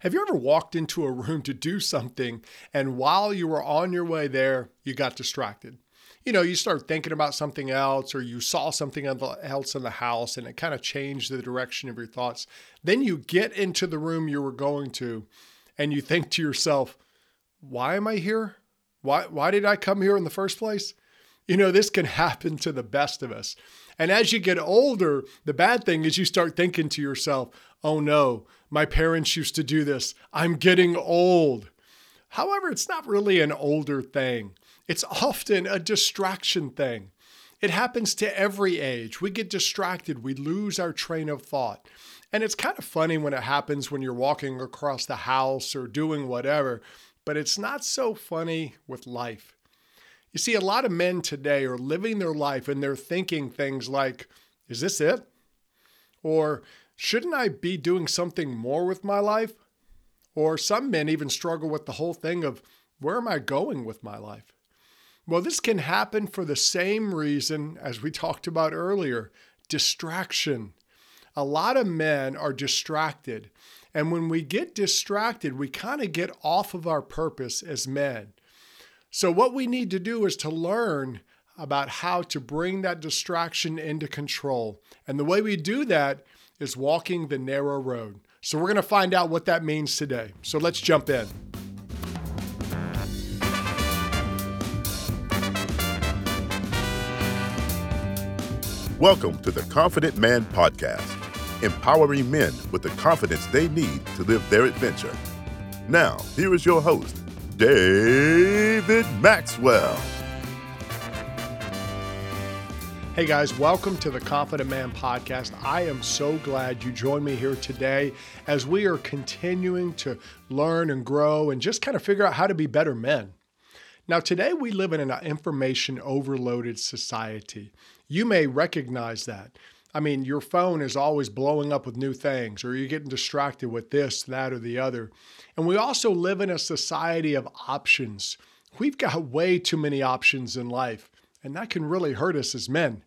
Have you ever walked into a room to do something and while you were on your way there, you got distracted? You know, you start thinking about something else or you saw something else in the house and it kind of changed the direction of your thoughts. Then you get into the room you were going to and you think to yourself, why am I here? Why, why did I come here in the first place? You know, this can happen to the best of us. And as you get older, the bad thing is you start thinking to yourself, oh no, my parents used to do this. I'm getting old. However, it's not really an older thing, it's often a distraction thing. It happens to every age. We get distracted, we lose our train of thought. And it's kind of funny when it happens when you're walking across the house or doing whatever, but it's not so funny with life. You see, a lot of men today are living their life and they're thinking things like, is this it? Or shouldn't I be doing something more with my life? Or some men even struggle with the whole thing of, where am I going with my life? Well, this can happen for the same reason as we talked about earlier distraction. A lot of men are distracted. And when we get distracted, we kind of get off of our purpose as men. So, what we need to do is to learn about how to bring that distraction into control. And the way we do that is walking the narrow road. So, we're going to find out what that means today. So, let's jump in. Welcome to the Confident Man Podcast, empowering men with the confidence they need to live their adventure. Now, here is your host, David Maxwell. Hey guys, welcome to the Confident Man podcast. I am so glad you joined me here today as we are continuing to learn and grow and just kind of figure out how to be better men. Now, today we live in an information overloaded society. You may recognize that. I mean, your phone is always blowing up with new things, or you're getting distracted with this, that, or the other. And we also live in a society of options. We've got way too many options in life, and that can really hurt us as men.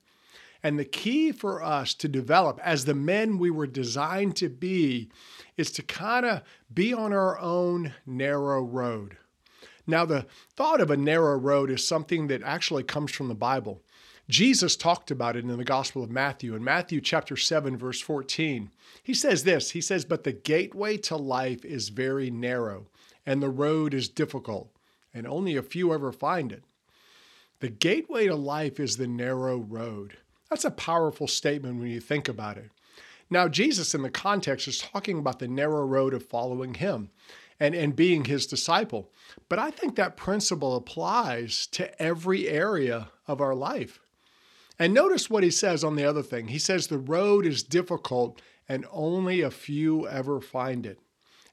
And the key for us to develop as the men we were designed to be is to kind of be on our own narrow road. Now, the thought of a narrow road is something that actually comes from the Bible. Jesus talked about it in the Gospel of Matthew. In Matthew chapter 7, verse 14, he says this He says, But the gateway to life is very narrow, and the road is difficult, and only a few ever find it. The gateway to life is the narrow road. That's a powerful statement when you think about it. Now, Jesus, in the context, is talking about the narrow road of following him and, and being his disciple. But I think that principle applies to every area of our life. And notice what he says on the other thing. He says the road is difficult and only a few ever find it.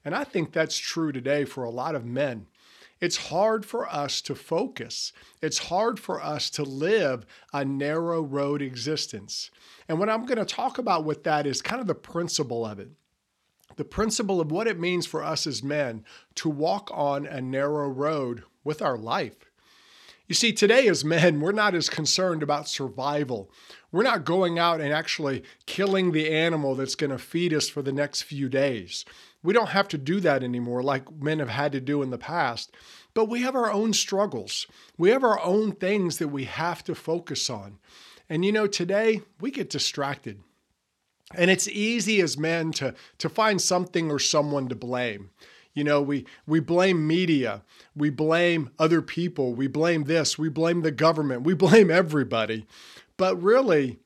And I think that's true today for a lot of men. It's hard for us to focus. It's hard for us to live a narrow road existence. And what I'm going to talk about with that is kind of the principle of it. The principle of what it means for us as men to walk on a narrow road with our life. You see, today as men, we're not as concerned about survival. We're not going out and actually killing the animal that's going to feed us for the next few days. We don't have to do that anymore like men have had to do in the past. But we have our own struggles. We have our own things that we have to focus on. And you know, today we get distracted. And it's easy as men to, to find something or someone to blame. You know, we, we blame media, we blame other people, we blame this, we blame the government, we blame everybody. But really,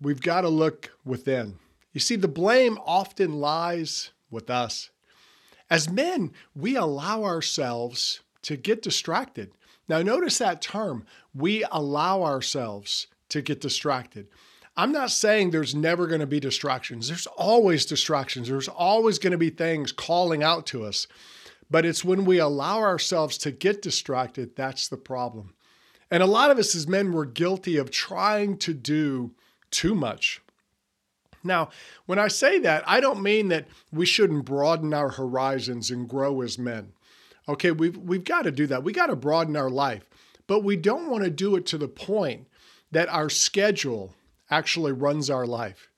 we've got to look within. You see, the blame often lies with us. As men, we allow ourselves to get distracted. Now, notice that term we allow ourselves to get distracted. I'm not saying there's never going to be distractions. There's always distractions. There's always going to be things calling out to us. But it's when we allow ourselves to get distracted that's the problem. And a lot of us as men we're guilty of trying to do too much. Now, when I say that, I don't mean that we shouldn't broaden our horizons and grow as men. Okay, we've, we've got to do that. We got to broaden our life, but we don't want to do it to the point that our schedule actually runs our life.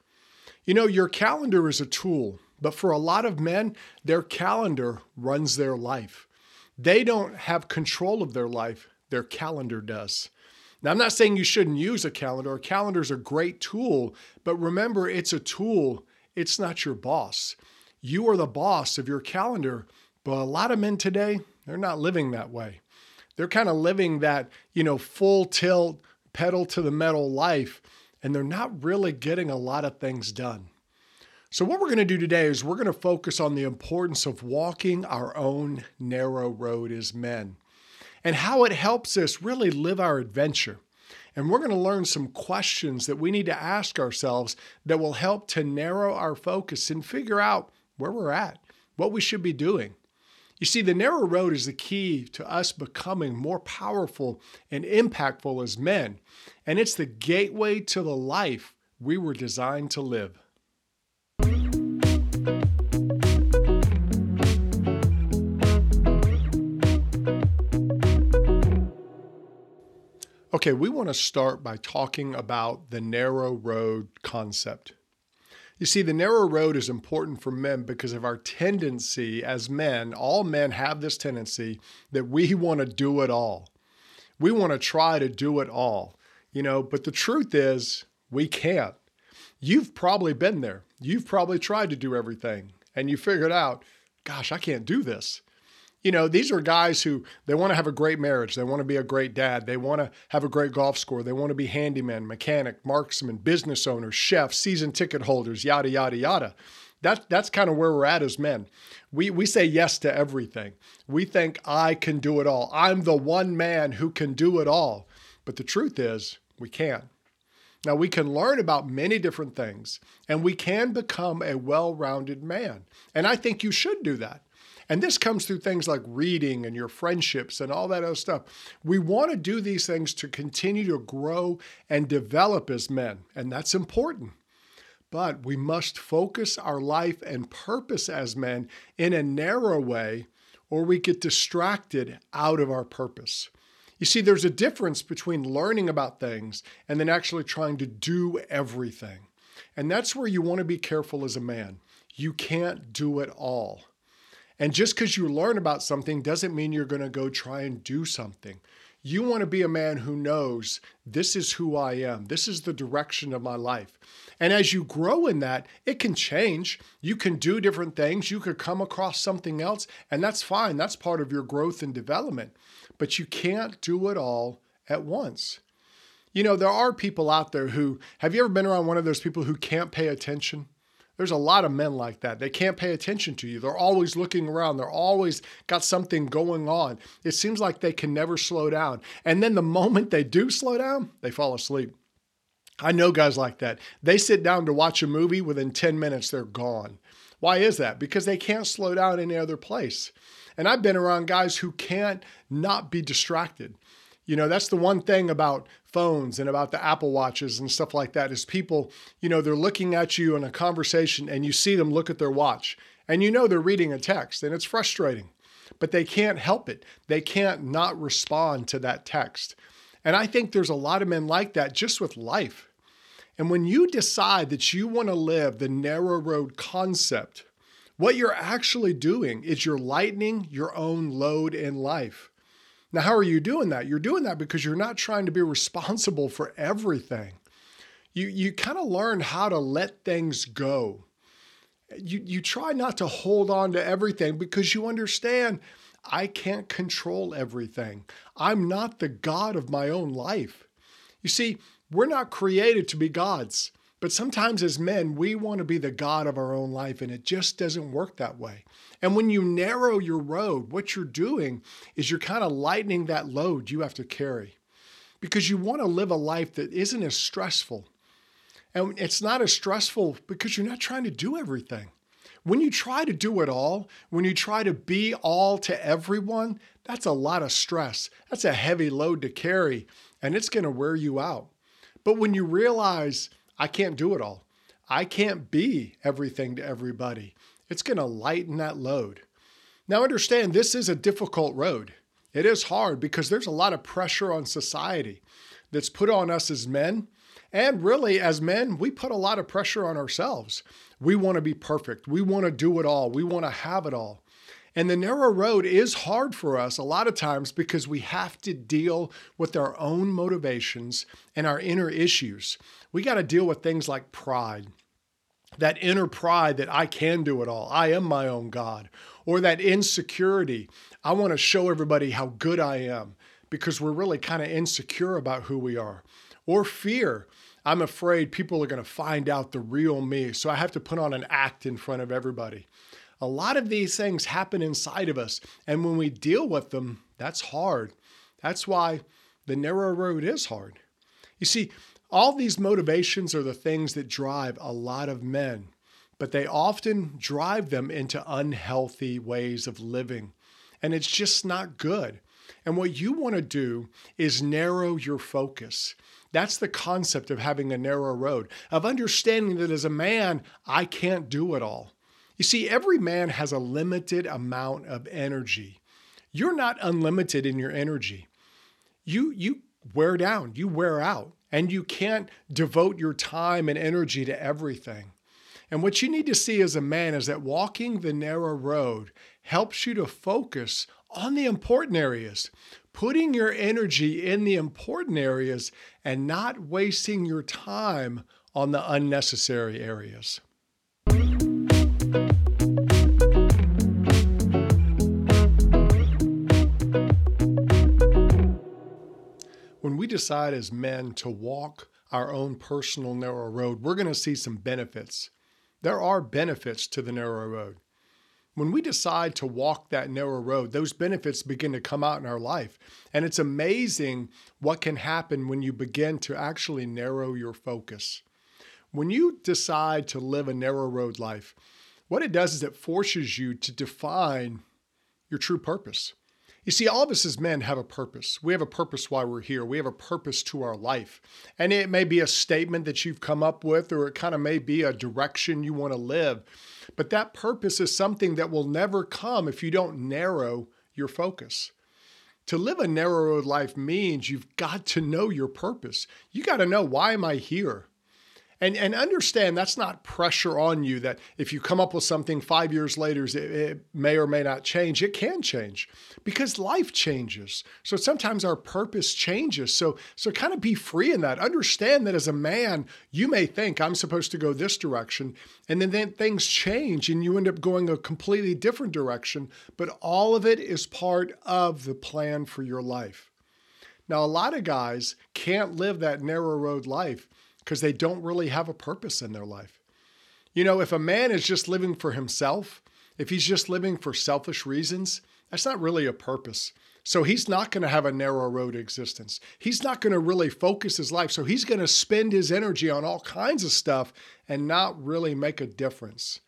You know, your calendar is a tool, But for a lot of men, their calendar runs their life. They don't have control of their life, their calendar does. Now, I'm not saying you shouldn't use a calendar. A calendar is a great tool, but remember, it's a tool, it's not your boss. You are the boss of your calendar, but a lot of men today, they're not living that way. They're kind of living that, you know, full tilt, pedal to the metal life, and they're not really getting a lot of things done. So, what we're going to do today is we're going to focus on the importance of walking our own narrow road as men and how it helps us really live our adventure. And we're going to learn some questions that we need to ask ourselves that will help to narrow our focus and figure out where we're at, what we should be doing. You see, the narrow road is the key to us becoming more powerful and impactful as men, and it's the gateway to the life we were designed to live. Okay, we want to start by talking about the narrow road concept. You see, the narrow road is important for men because of our tendency as men, all men have this tendency that we want to do it all. We want to try to do it all, you know, but the truth is we can't. You've probably been there. You've probably tried to do everything and you figured out, gosh, I can't do this you know, these are guys who they want to have a great marriage. They want to be a great dad. They want to have a great golf score. They want to be handyman, mechanic, marksman, business owner, chef, season ticket holders, yada, yada, yada. That, that's kind of where we're at as men. We, we say yes to everything. We think I can do it all. I'm the one man who can do it all. But the truth is, we can't. Now, we can learn about many different things and we can become a well rounded man. And I think you should do that. And this comes through things like reading and your friendships and all that other stuff. We want to do these things to continue to grow and develop as men, and that's important. But we must focus our life and purpose as men in a narrow way, or we get distracted out of our purpose. You see, there's a difference between learning about things and then actually trying to do everything. And that's where you want to be careful as a man. You can't do it all. And just because you learn about something doesn't mean you're going to go try and do something. You want to be a man who knows this is who I am, this is the direction of my life. And as you grow in that, it can change. You can do different things. You could come across something else, and that's fine. That's part of your growth and development. But you can't do it all at once. You know, there are people out there who have you ever been around one of those people who can't pay attention? There's a lot of men like that. They can't pay attention to you. They're always looking around. They're always got something going on. It seems like they can never slow down. And then the moment they do slow down, they fall asleep. I know guys like that. They sit down to watch a movie, within 10 minutes, they're gone. Why is that? Because they can't slow down any other place. And I've been around guys who can't not be distracted. You know, that's the one thing about phones and about the Apple Watches and stuff like that is people, you know, they're looking at you in a conversation and you see them look at their watch and you know they're reading a text and it's frustrating, but they can't help it. They can't not respond to that text. And I think there's a lot of men like that just with life. And when you decide that you want to live the narrow road concept, what you're actually doing is you're lightening your own load in life. Now, how are you doing that? You're doing that because you're not trying to be responsible for everything. You, you kind of learn how to let things go. You, you try not to hold on to everything because you understand I can't control everything. I'm not the God of my own life. You see, we're not created to be gods. But sometimes as men, we want to be the God of our own life, and it just doesn't work that way. And when you narrow your road, what you're doing is you're kind of lightening that load you have to carry because you want to live a life that isn't as stressful. And it's not as stressful because you're not trying to do everything. When you try to do it all, when you try to be all to everyone, that's a lot of stress. That's a heavy load to carry, and it's going to wear you out. But when you realize, I can't do it all. I can't be everything to everybody. It's going to lighten that load. Now, understand this is a difficult road. It is hard because there's a lot of pressure on society that's put on us as men. And really, as men, we put a lot of pressure on ourselves. We want to be perfect. We want to do it all. We want to have it all. And the narrow road is hard for us a lot of times because we have to deal with our own motivations and our inner issues. We got to deal with things like pride, that inner pride that I can do it all, I am my own God, or that insecurity. I want to show everybody how good I am because we're really kind of insecure about who we are, or fear. I'm afraid people are going to find out the real me, so I have to put on an act in front of everybody. A lot of these things happen inside of us, and when we deal with them, that's hard. That's why the narrow road is hard. You see, all these motivations are the things that drive a lot of men, but they often drive them into unhealthy ways of living. And it's just not good. And what you want to do is narrow your focus. That's the concept of having a narrow road, of understanding that as a man, I can't do it all. You see, every man has a limited amount of energy. You're not unlimited in your energy. You, you wear down, you wear out, and you can't devote your time and energy to everything. And what you need to see as a man is that walking the narrow road helps you to focus on the important areas, putting your energy in the important areas and not wasting your time on the unnecessary areas. When we decide as men to walk our own personal narrow road, we're going to see some benefits. There are benefits to the narrow road. When we decide to walk that narrow road, those benefits begin to come out in our life. And it's amazing what can happen when you begin to actually narrow your focus. When you decide to live a narrow road life, what it does is it forces you to define your true purpose. You see, all of us as men have a purpose. We have a purpose why we're here. We have a purpose to our life. And it may be a statement that you've come up with, or it kind of may be a direction you want to live. But that purpose is something that will never come if you don't narrow your focus. To live a narrow life means you've got to know your purpose. You got to know why am I here? And and understand that's not pressure on you that if you come up with something five years later it, it, may or may not change. It can change because life changes. So sometimes our purpose changes. So so kind of be free in that. Understand that as a man you may think i'm supposed to go this direction and then, then things change and you end up going a completely different direction but all of it is part of the plan for your life. Now a lot of guys can't live that narrow road life because they don't really have a purpose in their life. You know, if a man is just living for himself, if he's just living for selfish reasons, that's not really a purpose. So he's not going to have a narrow road existence. He's not going to really focus his life. So he's going to spend his energy on all kinds of stuff and not really make a difference.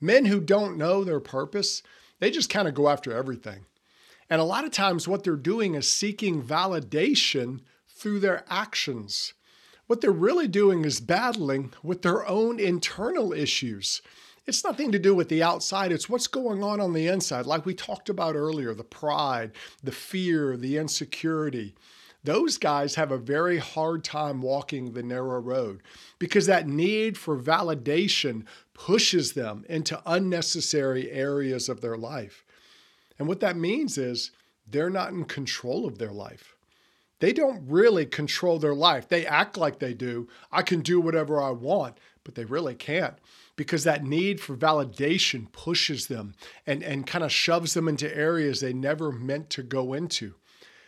Men who don't know their purpose, they just kind of go after everything. And a lot of times, what they're doing is seeking validation through their actions. What they're really doing is battling with their own internal issues. It's nothing to do with the outside, it's what's going on on the inside, like we talked about earlier the pride, the fear, the insecurity. Those guys have a very hard time walking the narrow road because that need for validation pushes them into unnecessary areas of their life. And what that means is they're not in control of their life they don't really control their life. They act like they do. I can do whatever I want, but they really can't because that need for validation pushes them and, and kind of shoves them into areas they never meant to go into.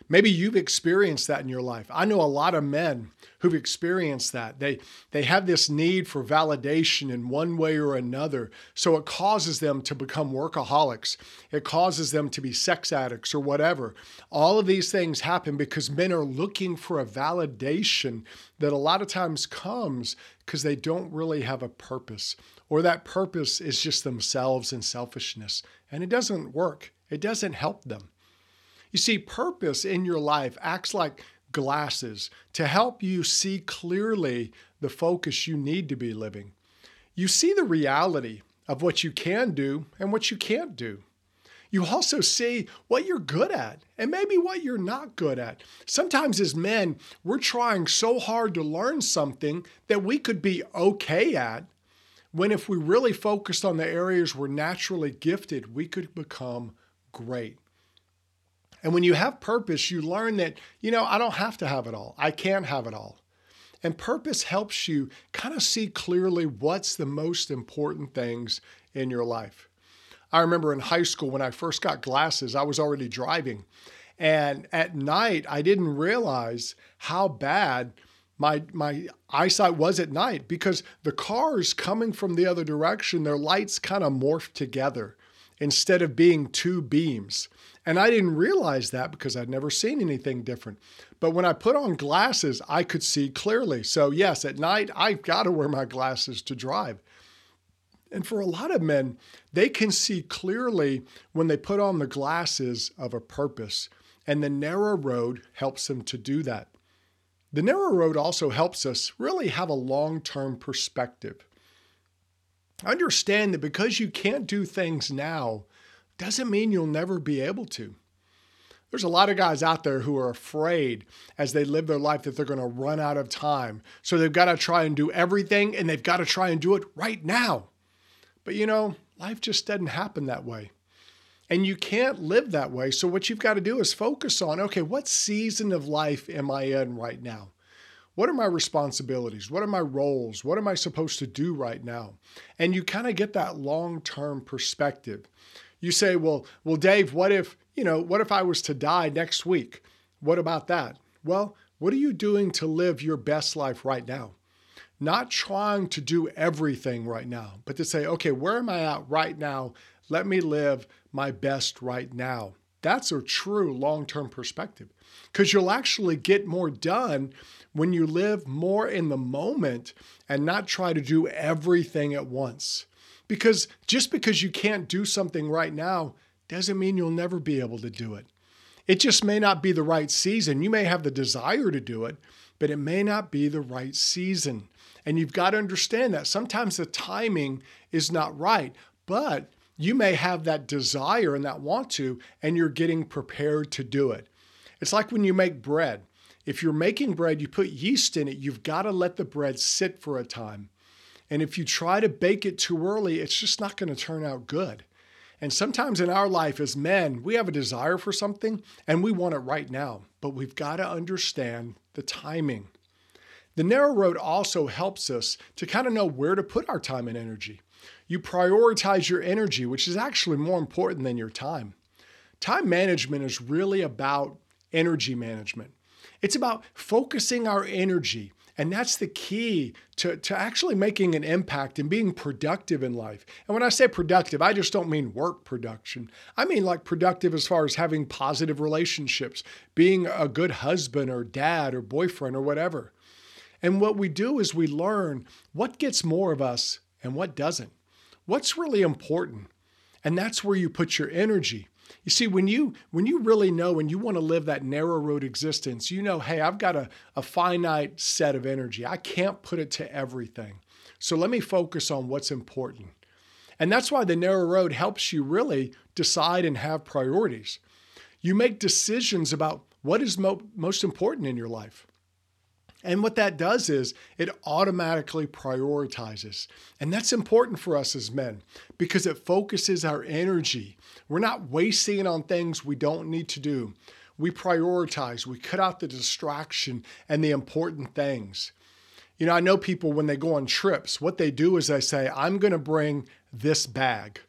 Maybe you've experienced that in your life. I know a lot of men who've experienced that. They they have this need for validation in one way or another. So it causes them to become workaholics. It causes them to be sex addicts or whatever. All of these things happen because men are looking for a validation that a lot of times comes because they don't really have a purpose or that purpose is just themselves and selfishness. And it doesn't work. It doesn't help them. You see, purpose in your life acts like glasses to help you see clearly the focus you need to be living. You see the reality of what you can do and what you can't do. You also see what you're good at and maybe what you're not good at. Sometimes, as men, we're trying so hard to learn something that we could be okay at, when if we really focused on the areas we're naturally gifted, we could become great. And when you have purpose, you learn that, you know, I don't have to have it all. I can't have it all. And purpose helps you kind of see clearly what's the most important things in your life. I remember in high school when I first got glasses, I was already driving. And at night, I didn't realize how bad my my eyesight was at night because the cars coming from the other direction, their lights kind of morphed together instead of being two beams. And I didn't realize that because I'd never seen anything different. But when I put on glasses, I could see clearly. So, yes, at night, I've got to wear my glasses to drive. And for a lot of men, they can see clearly when they put on the glasses of a purpose. And the narrow road helps them to do that. The narrow road also helps us really have a long term perspective. Understand that because you can't do things now, doesn't mean you'll never be able to. There's a lot of guys out there who are afraid as they live their life that they're going to run out of time. So they've got to try and do everything and they've got to try and do it right now. But you know, life just doesn't happen that way. And you can't live that way. So what you've got to do is focus on okay, what season of life am I in right now? What are my responsibilities? What are my roles? What am I supposed to do right now? And you kind of get that long term perspective you say, well, well, Dave, what if, you know, what if I was to die next week? What about that? Well, what are you doing to live your best life right now? Not trying to do everything right now, but to say, okay, where am I at right now? Let me live my best right now. That's a true long term perspective because you'll actually get more done when you live more in the moment and not try to do everything at once. Because just because you can't do something right now doesn't mean you'll never be able to do it. It just may not be the right season. You may have the desire to do it, but it may not be the right season. And you've got to understand that sometimes the timing is not right, but you may have that desire and that want to, and you're getting prepared to do it. It's like when you make bread. If you're making bread, you put yeast in it, you've got to let the bread sit for a time. And if you try to bake it too early, it's just not going to turn out good. And sometimes in our life as men, we have a desire for something and we want it right now, but we've got to understand the timing. The narrow road also helps us to kind of know where to put our time and energy. You prioritize your energy, which is actually more important than your time. Time management is really about energy management. It's about focusing our energy and that's the key to, to actually making an impact and being productive in life. And when I say productive, I just don't mean work production. I mean like productive as far as having positive relationships, being a good husband or dad or boyfriend or whatever. And what we do is we learn what gets more of us and what doesn't. What's really important? And that's where you put your energy. You see, when you when you really know and you want to live that narrow road existence, you know, hey, I've got a, a finite set of energy. I can't put it to everything. So let me focus on what's important. And that's why the narrow road helps you really decide and have priorities. You make decisions about what is mo- most important in your life. And what that does is it automatically prioritizes. And that's important for us as men because it focuses our energy. We're not wasting it on things we don't need to do. We prioritize, we cut out the distraction and the important things. You know, I know people when they go on trips, what they do is they say, I'm going to bring this bag.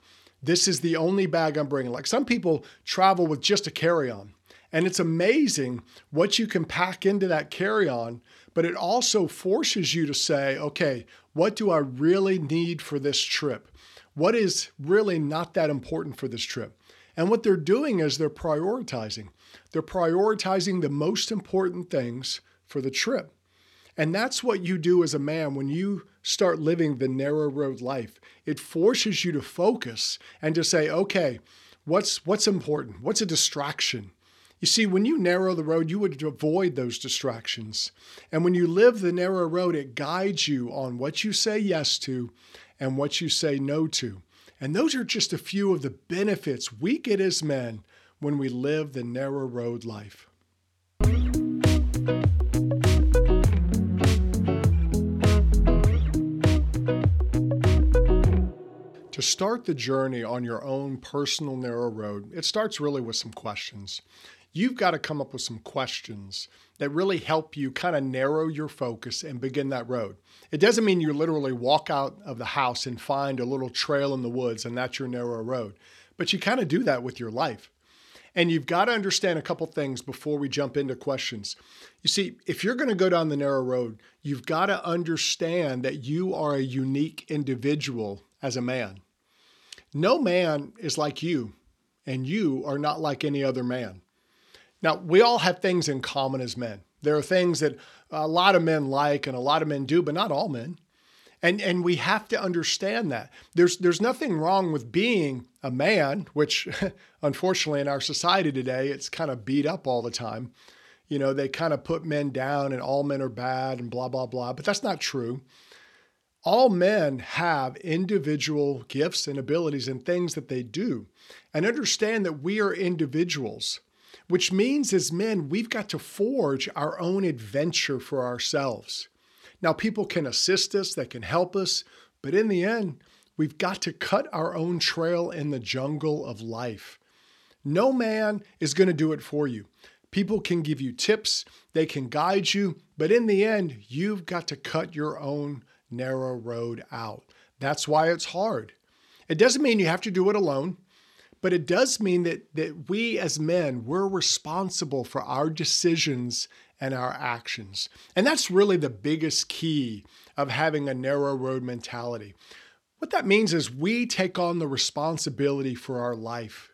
This is the only bag I'm bringing. Like some people travel with just a carry on. And it's amazing what you can pack into that carry on but it also forces you to say, okay, what do I really need for this trip? What is really not that important for this trip? And what they're doing is they're prioritizing. They're prioritizing the most important things for the trip. And that's what you do as a man when you start living the narrow road life. It forces you to focus and to say, okay, what's what's important? What's a distraction? You see, when you narrow the road, you would avoid those distractions. And when you live the narrow road, it guides you on what you say yes to and what you say no to. And those are just a few of the benefits we get as men when we live the narrow road life. To start the journey on your own personal narrow road, it starts really with some questions. You've got to come up with some questions that really help you kind of narrow your focus and begin that road. It doesn't mean you literally walk out of the house and find a little trail in the woods and that's your narrow road, but you kind of do that with your life. And you've got to understand a couple things before we jump into questions. You see, if you're going to go down the narrow road, you've got to understand that you are a unique individual as a man. No man is like you, and you are not like any other man. Now, we all have things in common as men. There are things that a lot of men like and a lot of men do, but not all men. And, and we have to understand that. There's, there's nothing wrong with being a man, which unfortunately in our society today, it's kind of beat up all the time. You know, they kind of put men down and all men are bad and blah, blah, blah. But that's not true all men have individual gifts and abilities and things that they do. And understand that we are individuals, which means as men, we've got to forge our own adventure for ourselves. Now, people can assist us, they can help us, but in the end, we've got to cut our own trail in the jungle of life. No man is going to do it for you. People can give you tips, they can guide you, but in the end, you've got to cut your own narrow road out. That's why it's hard. It doesn't mean you have to do it alone, but it does mean that, that we as men, we're responsible for our decisions and our actions. And that's really the biggest key of having a narrow road mentality. What that means is we take on the responsibility for our life.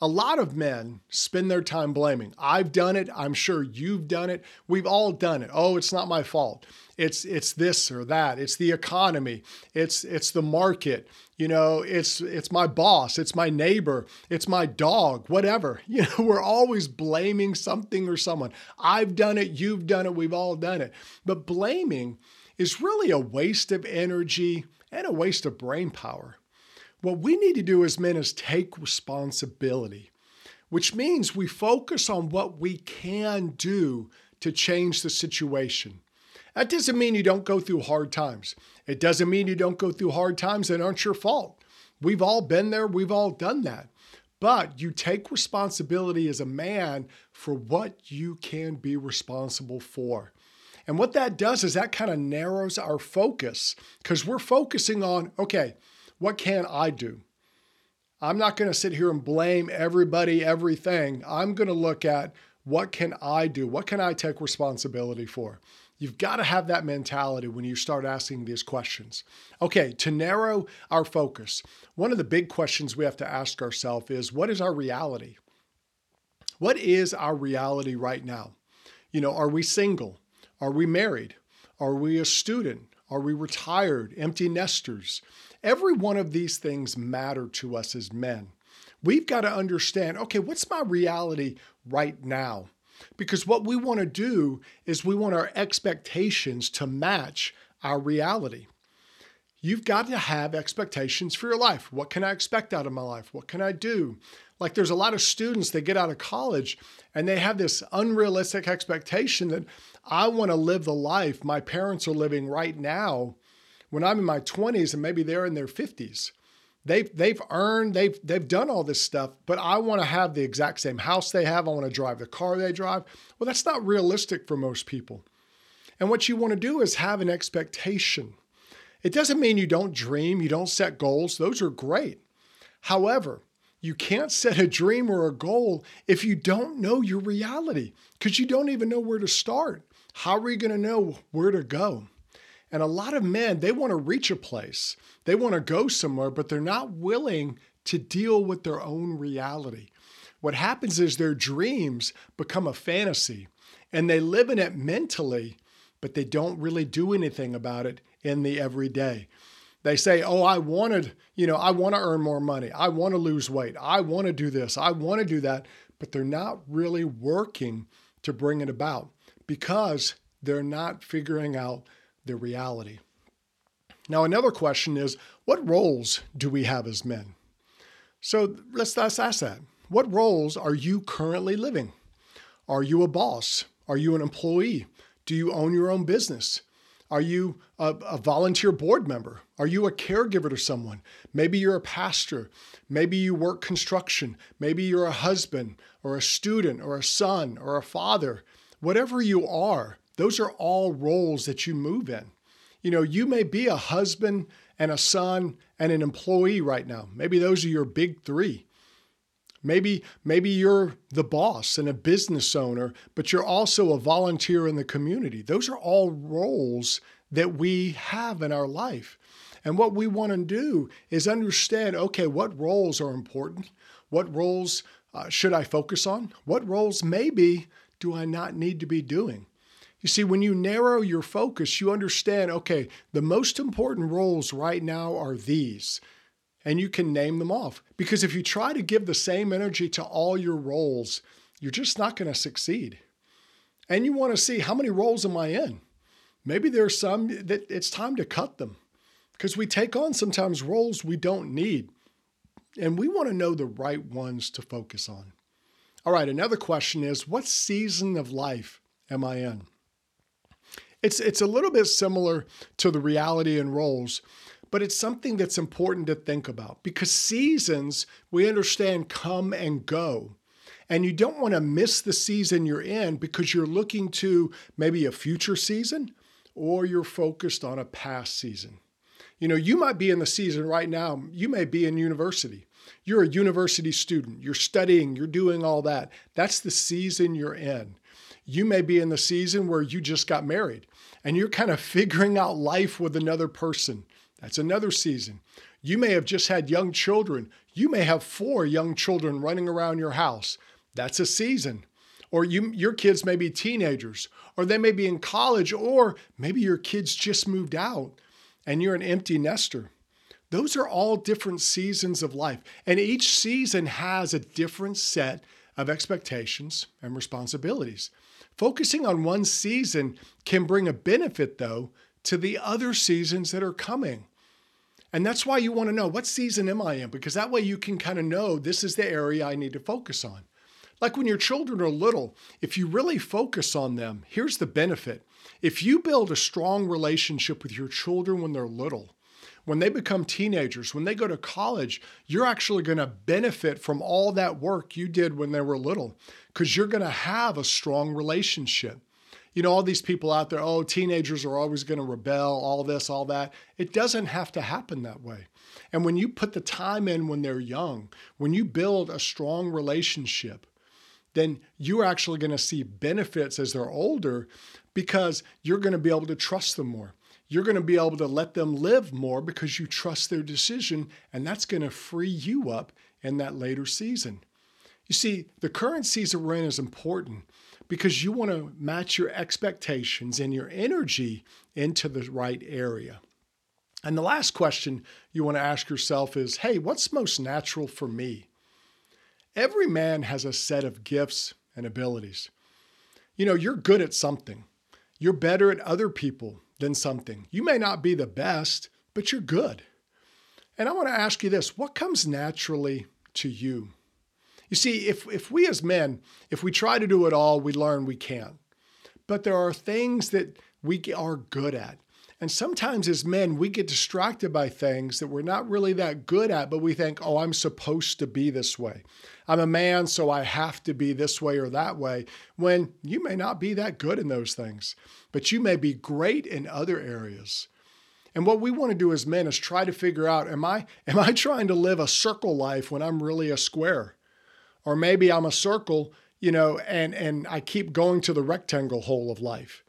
A lot of men spend their time blaming. I've done it. I'm sure you've done it. We've all done it. Oh, it's not my fault. It's it's this or that. It's the economy. It's it's the market. You know, it's it's my boss, it's my neighbor, it's my dog, whatever. You know, we're always blaming something or someone. I've done it, you've done it, we've all done it. But blaming is really a waste of energy and a waste of brain power. What we need to do as men is take responsibility, which means we focus on what we can do to change the situation. That doesn't mean you don't go through hard times. It doesn't mean you don't go through hard times that aren't your fault. We've all been there, we've all done that. But you take responsibility as a man for what you can be responsible for. And what that does is that kind of narrows our focus because we're focusing on, okay, what can I do? I'm not going to sit here and blame everybody, everything. I'm going to look at what can I do? What can I take responsibility for? You've got to have that mentality when you start asking these questions. Okay, to narrow our focus, one of the big questions we have to ask ourselves is what is our reality? What is our reality right now? You know, are we single? Are we married? Are we a student? Are we retired? Empty nesters? Every one of these things matter to us as men. We've got to understand okay, what's my reality right now? Because what we want to do is we want our expectations to match our reality. You've got to have expectations for your life. What can I expect out of my life? What can I do? Like there's a lot of students that get out of college and they have this unrealistic expectation that I want to live the life my parents are living right now when I'm in my 20s and maybe they're in their 50s. They've they've earned, they've they've done all this stuff, but I want to have the exact same house they have. I want to drive the car they drive. Well, that's not realistic for most people. And what you want to do is have an expectation. It doesn't mean you don't dream, you don't set goals. Those are great. However, you can't set a dream or a goal if you don't know your reality because you don't even know where to start. How are you going to know where to go? And a lot of men, they want to reach a place, they want to go somewhere, but they're not willing to deal with their own reality. What happens is their dreams become a fantasy and they live in it mentally, but they don't really do anything about it in the everyday. They say, Oh, I wanted, you know, I want to earn more money. I want to lose weight. I want to do this. I want to do that. But they're not really working to bring it about because they're not figuring out the reality. Now, another question is what roles do we have as men? So let's, let's ask that. What roles are you currently living? Are you a boss? Are you an employee? Do you own your own business? Are you a, a, volunteer board member? Are you a caregiver to someone? Maybe you're a pastor. Maybe you work construction. Maybe you're a husband or a student or a son or a father. Whatever you are, those are all roles that you move in. You know, you may be a husband and a son and an employee right now. Maybe those are your big three. Maybe maybe you're the boss and a business owner, but you're also a volunteer in the community. Those are all roles that we have in our life. And what we want to do is understand okay, what roles are important? What roles uh, should I focus on? What roles maybe do I not need to be doing? You see, when you narrow your focus, you understand okay, the most important roles right now are these and you can name them off. Because if you try to give the same energy to all your roles, you're just not going to succeed. And you want to see how many roles am I in? Maybe there's some that it's time to cut them because we take on sometimes roles we don't need. And we want to know the right ones to focus on. All right, another question is what season of life am I in? It's, it's a little bit similar to the reality in roles but it's something that's important to think about because seasons, we understand, come and go. And you don't want to miss the season you're in because you're looking to maybe a future season or you're focused on a past season. You know, you might be in the season right now, you may be in university. You're a university student, you're studying, you're doing all that. That's the season you're in. You may be in the season where you just got married and you're kind of figuring out life with another person. That's another season. You may have just had young children. You may have four young children running around your house. That's a season. Or you, your kids may be teenagers, or they may be in college, or maybe your kids just moved out and you're an empty nester. Those are all different seasons of life. And each season has a different set of expectations and responsibilities. Focusing on one season can bring a benefit, though, to the other seasons that are coming. And that's why you want to know what season am I in? Because that way you can kind of know this is the area I need to focus on. Like when your children are little, if you really focus on them, here's the benefit. If you build a strong relationship with your children when they're little, when they become teenagers, when they go to college, you're actually going to benefit from all that work you did when they were little because you're going to have a strong relationship you know, all these people out there, oh, teenagers are always going to rebel, all this, all that. It doesn't have to happen that way. And when you put the time in when they're young, when you build a strong relationship, then you're actually going to see benefits as they're older because you're going to be able to trust them more. You're going to be able to let them live more because you trust their decision, and that's going to free you up in that later season. You see, the current season we're in is important because you want to match your expectations and your energy into the right area. And the last question you want to ask yourself is hey, what's most natural for me? Every man has a set of gifts and abilities. You know, you're good at something, you're better at other people than something. You may not be the best, but you're good. And I want to ask you this what comes naturally to you? You see, if, if we as men, if we try to do it all, we learn we can't. But there are things that we are good at. And sometimes as men, we get distracted by things that we're not really that good at, but we think, oh, I'm supposed to be this way. I'm a man, so I have to be this way or that way, when you may not be that good in those things, but you may be great in other areas. And what we want to do as men is try to figure out am I am I trying to live a circle life when I'm really a square? Or maybe I'm a circle, you know, and, and I keep going to the rectangle hole of life.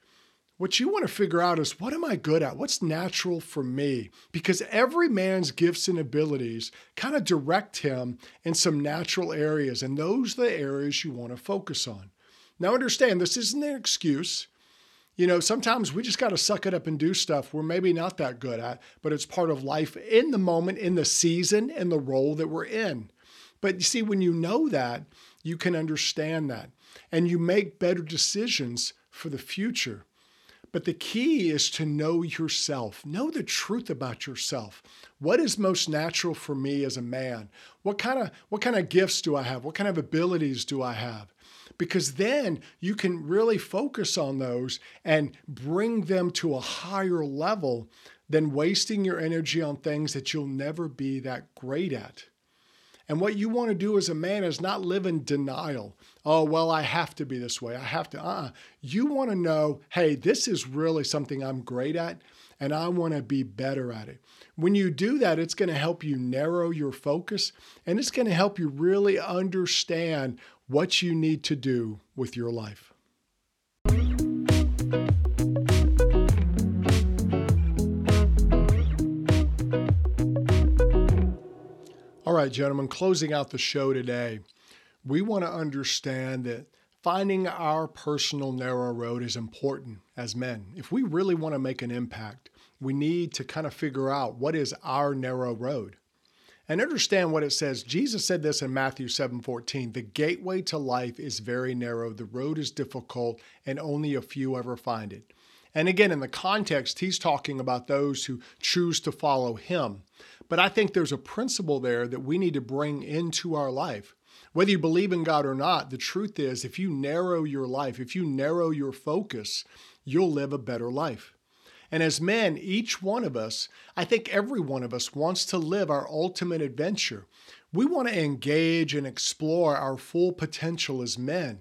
What you want to figure out is what am I good at? What's natural for me? Because every man's gifts and abilities kind of direct him in some natural areas, and those are the areas you want to focus on. Now, understand this isn't an excuse. You know, sometimes we just got to suck it up and do stuff we're maybe not that good at, but it's part of life in the moment, in the season, and the role that we're in. But you see, when you know that, you can understand that and you make better decisions for the future. But the key is to know yourself, know the truth about yourself. What is most natural for me as a man? What kind of what kind of gifts do I have? What kind of abilities do I have? Because then you can really focus on those and bring them to a higher level than wasting your energy on things that you'll never be that great at. And what you want to do as a man is not live in denial. Oh, well, I have to be this way. I have to. Uh uh-uh. You want to know, hey, this is really something I'm great at, and I want to be better at it. When you do that, it's going to help you narrow your focus and it's going to help you really understand what you need to do with your life. All right, gentlemen, closing out the show today, we want to understand that finding our personal narrow road is important as men. If we really want to make an impact, we need to kind of figure out what is our narrow road and understand what it says. Jesus said this in Matthew 7:14, "The gateway to life is very narrow, the road is difficult, and only a few ever find it." And again, in the context, he's talking about those who choose to follow him. But I think there's a principle there that we need to bring into our life. Whether you believe in God or not, the truth is if you narrow your life, if you narrow your focus, you'll live a better life. And as men, each one of us, I think every one of us wants to live our ultimate adventure. We want to engage and explore our full potential as men.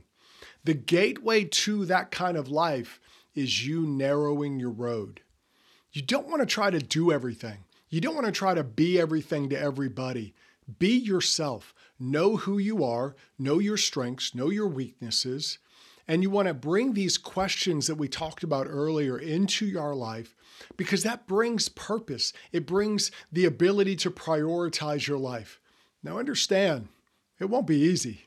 The gateway to that kind of life is you narrowing your road. You don't want to try to do everything. You don't want to try to be everything to everybody. Be yourself. Know who you are, know your strengths, know your weaknesses. And you want to bring these questions that we talked about earlier into your life because that brings purpose. It brings the ability to prioritize your life. Now, understand, it won't be easy.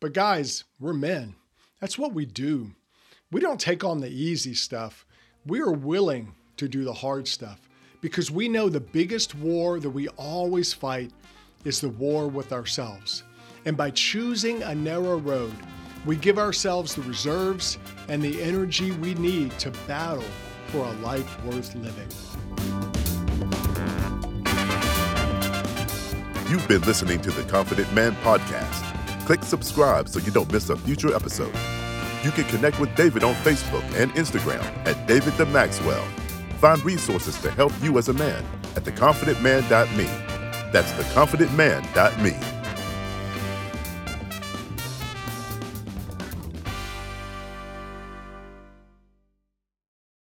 But, guys, we're men. That's what we do. We don't take on the easy stuff. We are willing to do the hard stuff because we know the biggest war that we always fight is the war with ourselves. And by choosing a narrow road, we give ourselves the reserves and the energy we need to battle for a life worth living. You've been listening to the Confident Man Podcast. Click subscribe so you don't miss a future episode. You can connect with David on Facebook and Instagram at David the Maxwell Find resources to help you as a man at theconfidentman.me. That's theconfidentman.me.